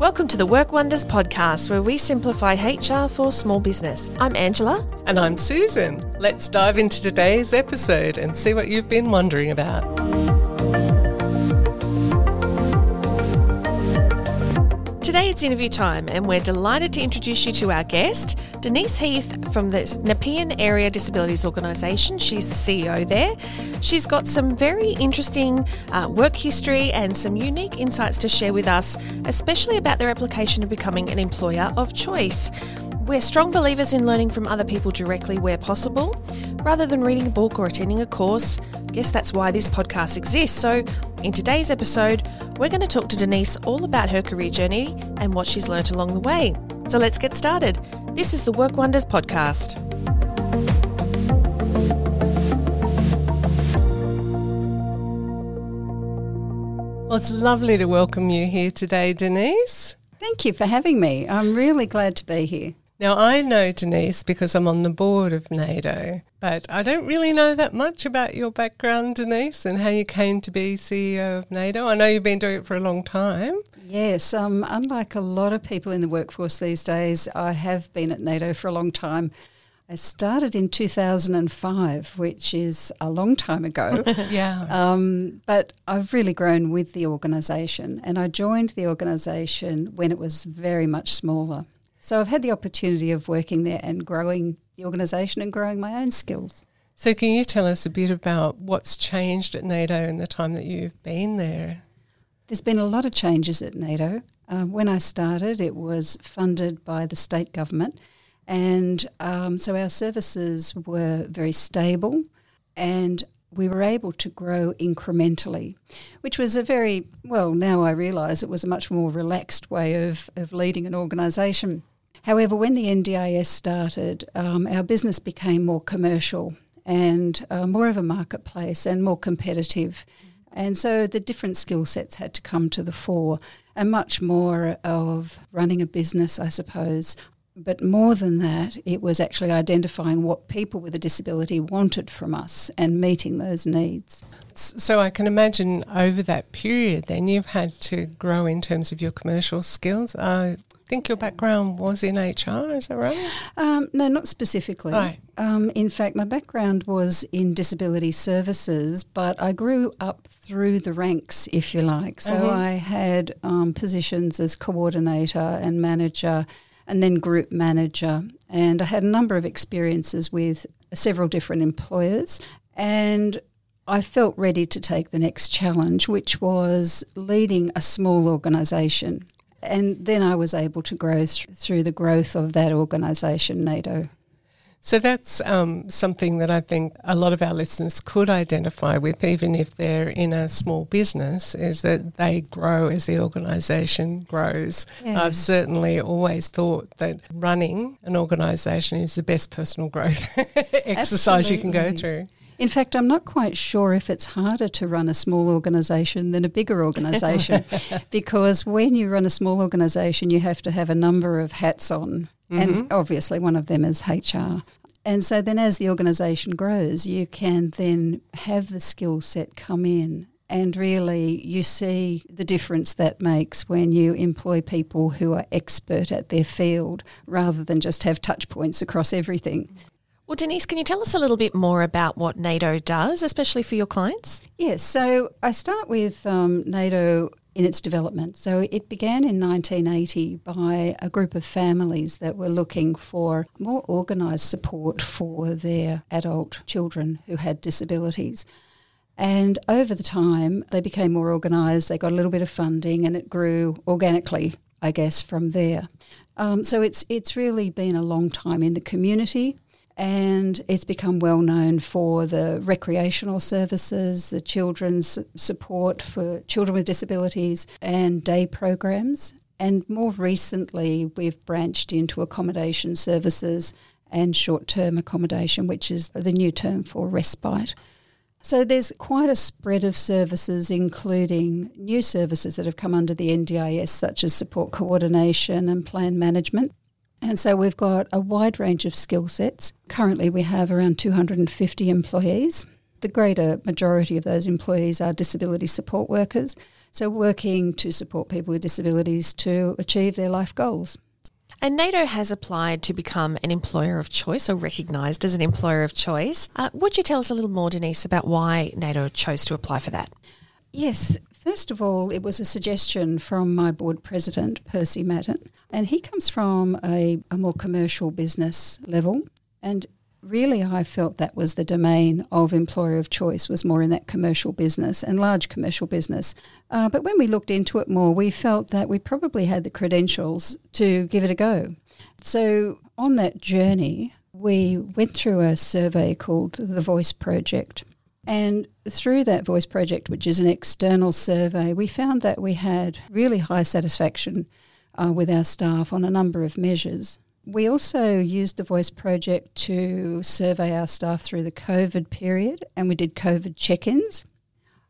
Welcome to the Work Wonders podcast, where we simplify HR for small business. I'm Angela. And I'm Susan. Let's dive into today's episode and see what you've been wondering about. Today it's interview time, and we're delighted to introduce you to our guest, Denise Heath from the Nepean Area Disabilities Organisation. She's the CEO there. She's got some very interesting uh, work history and some unique insights to share with us, especially about their application of becoming an employer of choice. We're strong believers in learning from other people directly where possible, rather than reading a book or attending a course. I guess that's why this podcast exists. So, in today's episode, we're going to talk to Denise all about her career journey and what she's learnt along the way. So, let's get started. This is the Work Wonders podcast. Well, it's lovely to welcome you here today, Denise. Thank you for having me. I'm really glad to be here. Now, I know Denise because I'm on the board of NADO, but I don't really know that much about your background, Denise, and how you came to be CEO of NADO. I know you've been doing it for a long time. Yes, um, unlike a lot of people in the workforce these days, I have been at NADO for a long time. I started in 2005, which is a long time ago. yeah. Um, but I've really grown with the organisation, and I joined the organisation when it was very much smaller. So I've had the opportunity of working there and growing the organisation and growing my own skills. So, can you tell us a bit about what's changed at NADO in the time that you've been there? There's been a lot of changes at NADO. Uh, when I started, it was funded by the state government, and um, so our services were very stable and we were able to grow incrementally, which was a very, well, now I realise it was a much more relaxed way of, of leading an organisation. However, when the NDIS started, um, our business became more commercial and uh, more of a marketplace and more competitive. And so the different skill sets had to come to the fore, and much more of running a business, I suppose. But more than that, it was actually identifying what people with a disability wanted from us and meeting those needs. So I can imagine over that period, then you've had to grow in terms of your commercial skills. Uh, think your background was in HR, is that right? Um, no, not specifically. Right. Um, in fact, my background was in disability services, but I grew up through the ranks, if you like. So mm-hmm. I had um, positions as coordinator and manager, and then group manager. And I had a number of experiences with several different employers. And I felt ready to take the next challenge, which was leading a small organisation. And then I was able to grow th- through the growth of that organisation, NADO. So that's um, something that I think a lot of our listeners could identify with, even if they're in a small business, is that they grow as the organisation grows. Yeah. I've certainly always thought that running an organisation is the best personal growth exercise Absolutely. you can go through. In fact, I'm not quite sure if it's harder to run a small organisation than a bigger organisation because when you run a small organisation, you have to have a number of hats on. Mm-hmm. And obviously, one of them is HR. And so then, as the organisation grows, you can then have the skill set come in and really you see the difference that makes when you employ people who are expert at their field rather than just have touch points across everything. Well, Denise, can you tell us a little bit more about what NADO does, especially for your clients? Yes, so I start with um, NADO in its development. So it began in 1980 by a group of families that were looking for more organised support for their adult children who had disabilities. And over the time, they became more organised, they got a little bit of funding, and it grew organically, I guess, from there. Um, so it's, it's really been a long time in the community and it's become well known for the recreational services, the children's support for children with disabilities, and day programs. And more recently, we've branched into accommodation services and short term accommodation, which is the new term for respite. So there's quite a spread of services, including new services that have come under the NDIS, such as support coordination and plan management. And so we've got a wide range of skill sets. Currently, we have around 250 employees. The greater majority of those employees are disability support workers. So, working to support people with disabilities to achieve their life goals. And NADO has applied to become an employer of choice or recognised as an employer of choice. Uh, would you tell us a little more, Denise, about why NADO chose to apply for that? Yes. First of all, it was a suggestion from my board president, Percy Madden, and he comes from a, a more commercial business level. And really I felt that was the domain of employer of choice was more in that commercial business and large commercial business. Uh, but when we looked into it more, we felt that we probably had the credentials to give it a go. So on that journey, we went through a survey called the Voice Project. And through that Voice Project, which is an external survey, we found that we had really high satisfaction uh, with our staff on a number of measures. We also used the Voice Project to survey our staff through the COVID period and we did COVID check ins.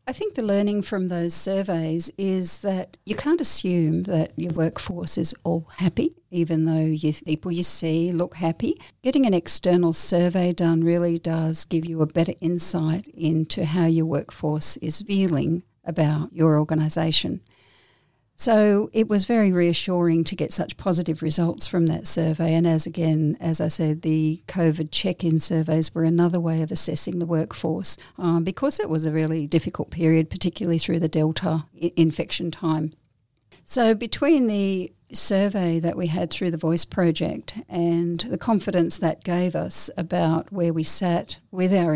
I think the learning from those surveys is that you can't assume that your workforce is all happy, even though you, people you see look happy. Getting an external survey done really does give you a better insight into how your workforce is feeling about your organisation. So it was very reassuring to get such positive results from that survey. And as again, as I said, the COVID check in surveys were another way of assessing the workforce um, because it was a really difficult period, particularly through the Delta I- infection time. So between the survey that we had through the Voice Project and the confidence that gave us about where we sat with our,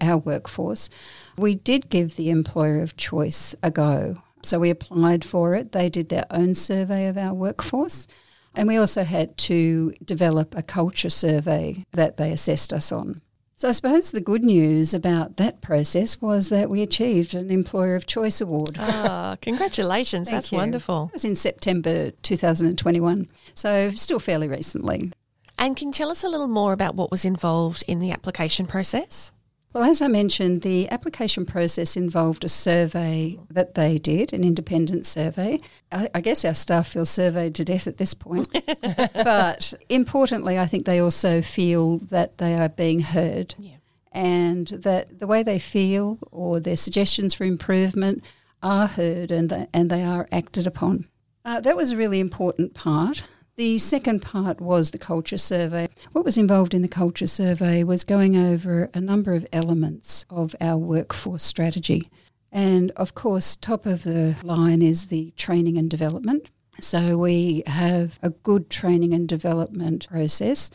our workforce, we did give the employer of choice a go. So we applied for it. They did their own survey of our workforce. And we also had to develop a culture survey that they assessed us on. So I suppose the good news about that process was that we achieved an Employer of Choice award. Ah, congratulations. That's you. wonderful. It was in September 2021, so still fairly recently. And can you tell us a little more about what was involved in the application process? Well, as I mentioned, the application process involved a survey that they did, an independent survey. I, I guess our staff feel surveyed to death at this point. but importantly, I think they also feel that they are being heard Yeah. and that the way they feel or their suggestions for improvement are heard and, they, and they are acted upon. Uh, that was a really important part. The second part was the culture survey. What was involved in the culture survey was going over a number of elements of our workforce strategy. And of course, top of the line is the training and development. So we have a good training and development process.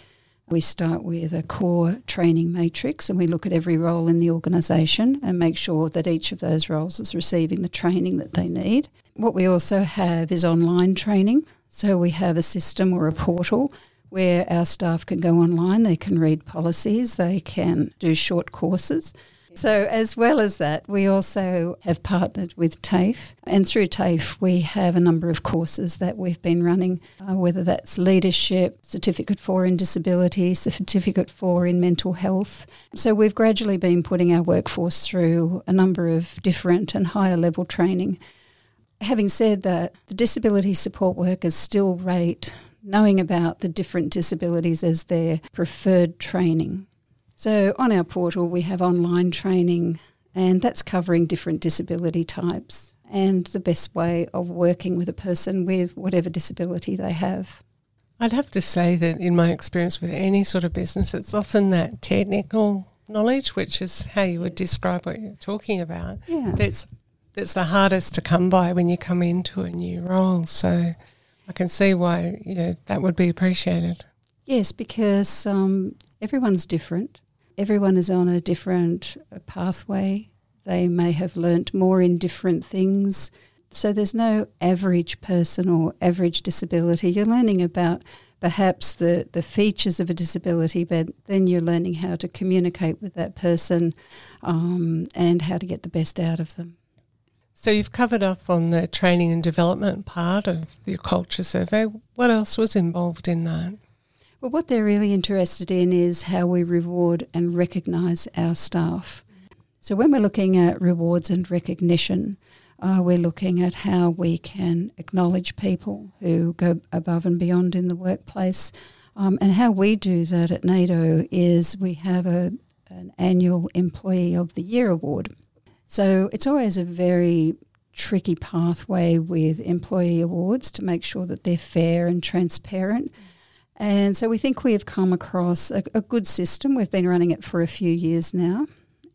We start with a core training matrix and we look at every role in the organisation and make sure that each of those roles is receiving the training that they need. What we also have is online training. So we have a system or a portal where our staff can go online, they can read policies, they can do short courses. So, as well as that, we also have partnered with TAFE, and through TAFE, we have a number of courses that we've been running, uh, whether that's leadership, certificate four in disability, certificate four in mental health. So, we've gradually been putting our workforce through a number of different and higher level training. Having said that, the disability support workers still rate knowing about the different disabilities as their preferred training. So on our portal, we have online training, and that's covering different disability types and the best way of working with a person with whatever disability they have. I'd have to say that in my experience with any sort of business, it's often that technical knowledge, which is how you would describe what you're talking about. Yeah. That's that's the hardest to come by when you come into a new role. So I can see why you know that would be appreciated. Yes, because um, everyone's different. Everyone is on a different pathway. They may have learnt more in different things. So there's no average person or average disability. You're learning about perhaps the, the features of a disability, but then you're learning how to communicate with that person um, and how to get the best out of them. So you've covered off on the training and development part of your culture survey. What else was involved in that? Well, what they're really interested in is how we reward and recognise our staff. So when we're looking at rewards and recognition, uh, we're looking at how we can acknowledge people who go above and beyond in the workplace. Um, and how we do that at NADO is we have a, an annual Employee of the Year award. So it's always a very tricky pathway with employee awards to make sure that they're fair and transparent. And so we think we have come across a, a good system. We've been running it for a few years now.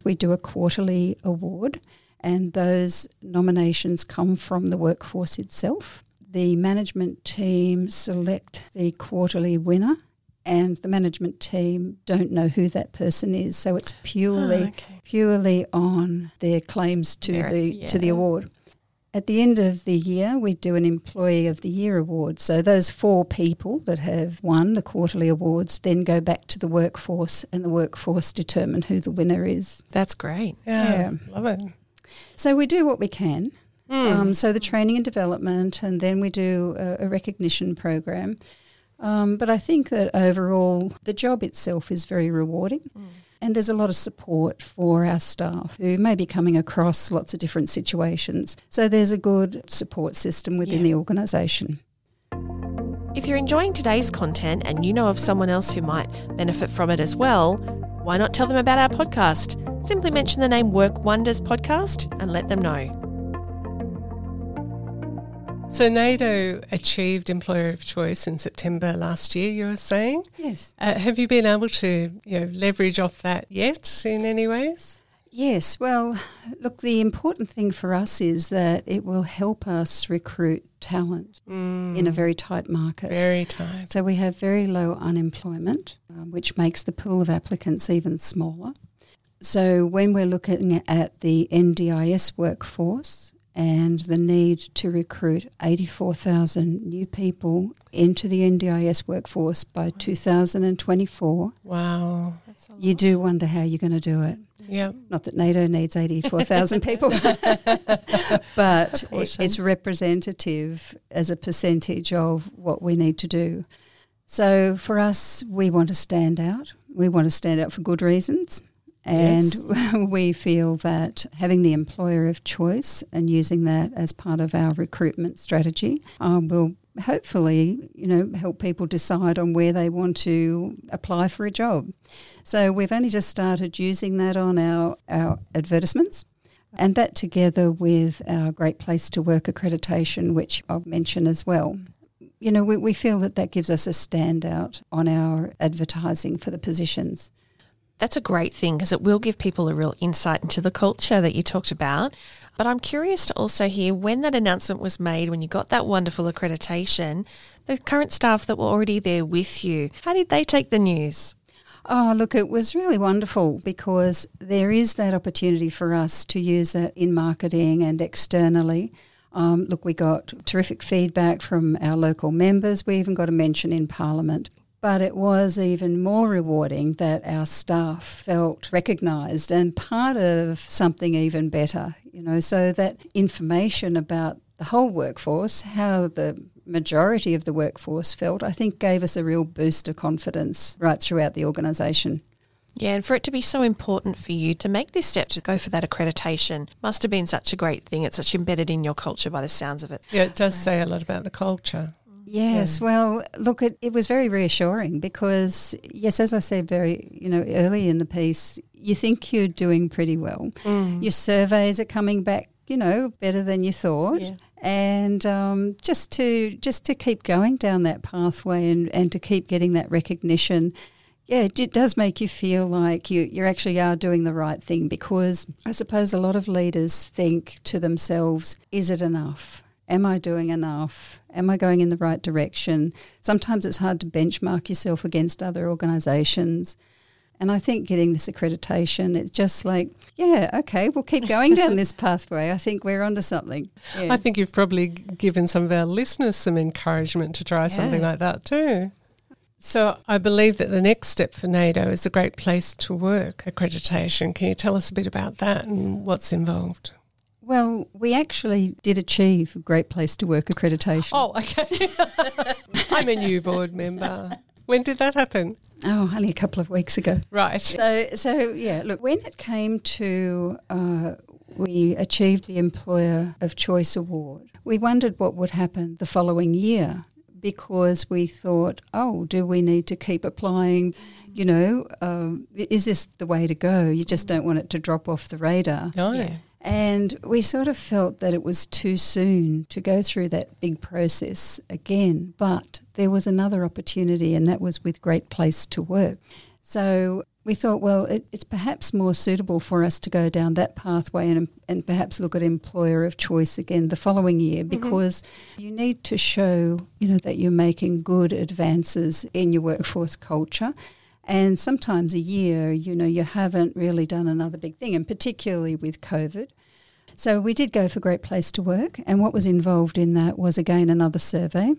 We do a quarterly award, and those nominations come from the workforce itself. The management team select the quarterly winner, and the management team don't know who that person is. So it's purely Oh, okay. purely on their claims to Merit, the to the award. At the end of the year, we do an Employee of the Year award. So those four people that have won the quarterly awards then go back to the workforce, and the workforce determine who the winner is. That's great. Yeah, Yeah. love it. So we do what we can. Hmm. Um, so the training and development, and then we do a, a recognition program. Um, but I think that overall, the job itself is very rewarding. And there's a lot of support for our staff who may be coming across lots of different situations. So there's a good support system within Yeah. the organisation. If you're enjoying today's content and you know of someone else who might benefit from it as well, why not tell them about our podcast? Simply mention the name Work Wonders Podcast and let them know. So NADO achieved Employer of Choice in September last year. You were saying, Yes. uh, have you been able to you know leverage off that yet in any ways? Yes, well, look, the important thing for us is that it will help us recruit talent in a very tight market. Very tight. So we have very low unemployment, um, which makes the pool of applicants even smaller. So when we're looking at the NDIS workforce and the need to recruit 84,000 new people into the NDIS workforce by 2024, Wow. you do wonder how you're going to do it. Yeah. Not that NADO needs 84,000 people, but it- it's representative as a percentage of what we need to do. So for us, we want to stand out. We want to stand out for good reasons. And we feel that having the employer of choice and using that as part of our recruitment strategy uh, will hopefully, you know, help people decide on where they want to apply for a job. So we've only just started using that on our, our advertisements. And that together with our Great Place to Work accreditation, which I'll mention as well. You know, we, we feel that that gives us a standout on our advertising for the positions. That's a great thing because it will give people a real insight into the culture that you talked about. But I'm curious to also hear when that announcement was made, when you got that wonderful accreditation, the current staff that were already there with you, how did they take the news? Oh, look, it was really wonderful because there is that opportunity for us to use it in marketing and externally. Um, look, we got terrific feedback from our local members. We even got a mention in Parliament. But it was even more rewarding that our staff felt recognised and part of something even better, you know, so that information about the whole workforce, how the majority of the workforce felt, I think gave us a real boost of confidence right throughout the organisation. Yeah, and for it to be so important for you to make this step to go for that accreditation must have been such a great thing. It's such embedded in your culture by the sounds of it. Yeah, it does say a lot about the culture. Yes, well, look, it, it was very reassuring because, yes, as I said very, you know, early in the piece, you think you're doing pretty well. Your surveys are coming back, you know, better than you thought. Yeah. And um, just to just to keep going down that pathway and, and to keep getting that recognition, yeah, it, it does make you feel like you, you actually are doing the right thing because I suppose a lot of leaders think to themselves, is it enough? Am I doing enough? Am I going in the right direction? Sometimes it's hard to benchmark yourself against other organisations. And I think getting this accreditation, it's just like, yeah, okay, we'll keep going down this pathway. I think we're onto something. Yeah. I think you've probably given some of our listeners some encouragement to try something like that too. So I believe that the next step for NADO is a great place to work accreditation. Can you tell us a bit about that and what's involved? Well, we actually did achieve Great Place to Work accreditation. Oh, okay. I'm a new board member. When did that happen? Oh, only a couple of weeks ago. Right. So, so yeah, look, when it came to uh, we achieved the Employer of Choice Award, we wondered what would happen the following year because we thought, oh, do we need to keep applying? You know, um, is this the way to go? You just don't want it to drop off the radar. No. Yeah. And we sort of felt that it was too soon to go through that big process again. But there was another opportunity, and that was with Great Place to Work. So we thought, well, it, it's perhaps more suitable for us to go down that pathway and, and perhaps look at employer of choice again the following year mm-hmm. because mm-hmm. you need to show, you know, that you're making good advances in your workforce culture. And sometimes a year, you know, you haven't really done another big thing, and particularly with COVID. So we did go for Great Place to Work, and what was involved in that was again another survey.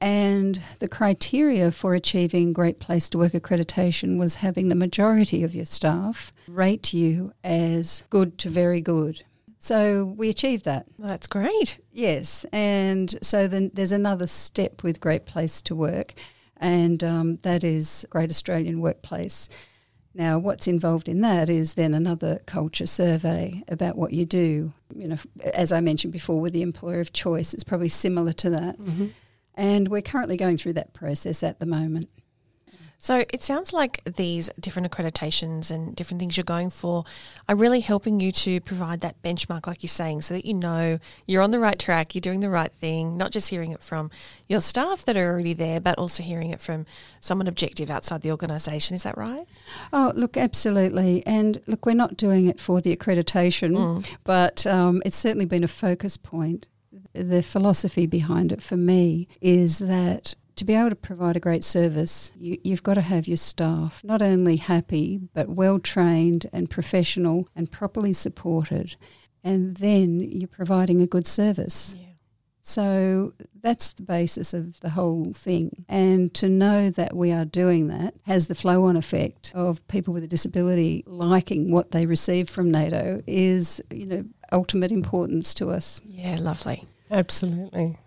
And the criteria for achieving Great Place to Work accreditation was having the majority of your staff rate you as good to very good. So we achieved that. Well, that's great. Yes. And so then there's another step with Great Place to Work, and um, that is Great Australian Workplace. Now, what's involved in that is then another culture survey about what you do. You know, as I mentioned before, with the employer of choice, it's probably similar to that. Mm-hmm. And we're currently going through that process at the moment. So it sounds like these different accreditations and different things you're going for are really helping you to provide that benchmark, like you're saying, so that you know you're on the right track, you're doing the right thing, not just hearing it from your staff that are already there, but also hearing it from someone objective outside the organisation. Is that right? Oh, look, absolutely. And look, we're not doing it for the accreditation, mm. but um, it's certainly been a focus point the philosophy behind it for me is that to be able to provide a great service, you, have got to have your staff not only happy, but well trained and professional and properly supported. And then you're providing a good service. Yeah. So that's the basis of the whole thing. And to know that we are doing that has the flow on effect of people with a disability liking what they receive from NADO is, you know, ultimate importance to us. Yeah, lovely. Absolutely.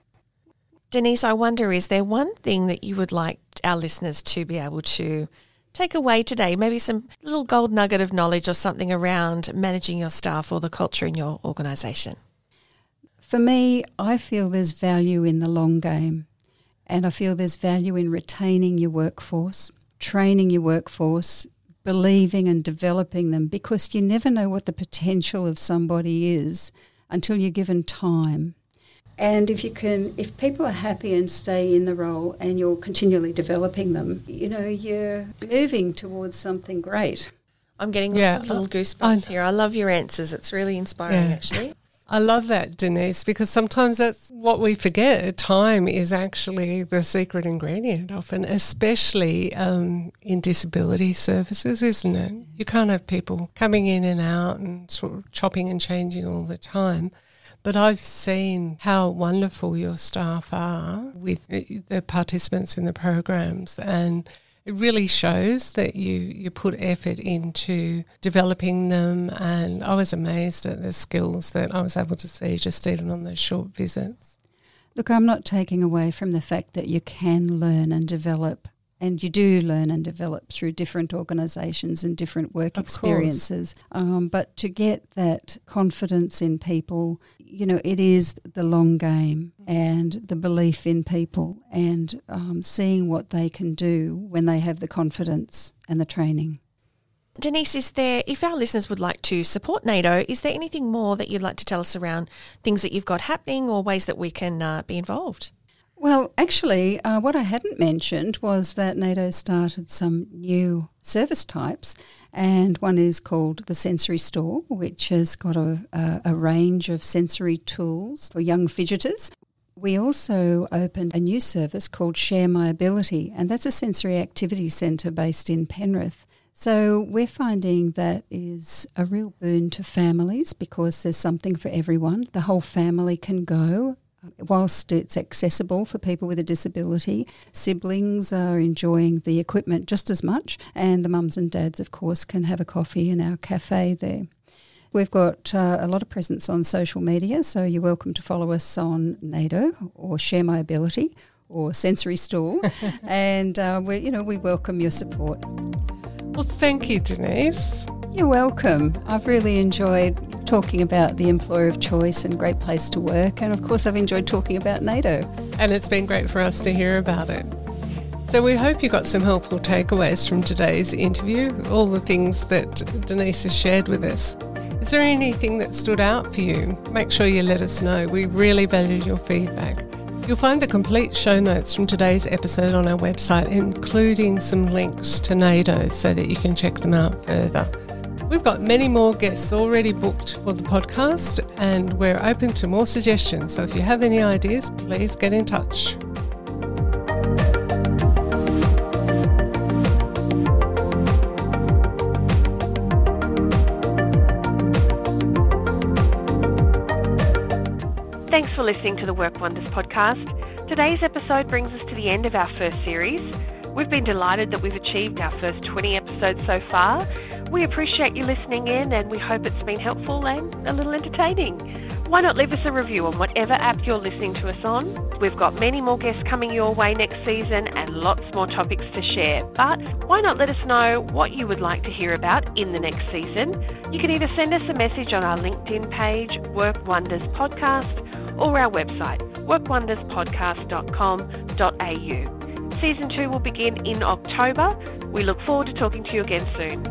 Denise, I wonder is there one thing that you would like our listeners to be able to take away today? Maybe some little gold nugget of knowledge or something around managing your staff or the culture in your organisation? For me, I feel there's value in the long game. And I feel there's value in retaining your workforce, training your workforce, believing and developing them because you never know what the potential of somebody is until you're given time. And if you can, if people are happy and stay in the role and you're continually developing them, you know, you're moving towards something great. I'm getting yeah. lots of little goosebumps I, here. I love your answers. It's really inspiring, yeah. actually. I love that, Denise, because sometimes that's what we forget. Time is actually the secret ingredient often, especially um, in disability services, isn't it? You can't have people coming in and out and sort of chopping and changing all the time. But I've seen how wonderful your staff are with the participants in the programs and it really shows that you, you put effort into developing them and I was amazed at the skills that I was able to see just even on those short visits. Look, I'm not taking away from the fact that you can learn and develop and you do learn and develop through different organisations and different work of experiences. Um, but to get that confidence in people, you know, it is the long game and the belief in people and um, seeing what they can do when they have the confidence and the training. Denise, is there, if our listeners would like to support NADO, is there anything more that you'd like to tell us around things that you've got happening or ways that we can uh, be involved? Well, actually, uh, what I hadn't mentioned was that NADO started some new service types, and one is called the Sensory Store, which has got a, a, a range of sensory tools for young fidgeters. We also opened a new service called Share My Ability, and that's a sensory activity centre based in Penrith. So we're finding that is a real boon to families because there's something for everyone. The whole family can go whilst it's accessible for people with a disability, siblings are enjoying the equipment just as much, and the mums and dads, of course, can have a coffee in our cafe there. We've got uh, a lot of presence on social media, so you're welcome to follow us on NADO or Share My Ability or Sensory Store, and uh, we, you know, we welcome your support. Well, thank you, Denise. You're welcome. I've really enjoyed talking about the employer of choice and great place to work. And of course, I've enjoyed talking about NADO. And it's been great for us to hear about it. So we hope you got some helpful takeaways from today's interview, all the things that Denise has shared with us. Is there anything that stood out for you? Make sure you let us know. We really value your feedback. You'll find the complete show notes from today's episode on our website, including some links to NADO so that you can check them out further. We've got many more guests already booked for the podcast, and we're open to more suggestions. So if you have any ideas, please get in touch. Listening to the Work Wonders podcast. Today's episode brings us to the end of our first series. We've been delighted that we've achieved our first 20 episodes so far. We appreciate you listening in and we hope it's been helpful and a little entertaining. Why not leave us a review on whatever app you're listening to us on? We've got many more guests coming your way next season and lots more topics to share. But why not let us know what you would like to hear about in the next season? You can either send us a message on our LinkedIn page, Work Wonders Podcast, or our website, workwonderspodcast.com.au. Season 2 will begin in October. We look forward to talking to you again soon.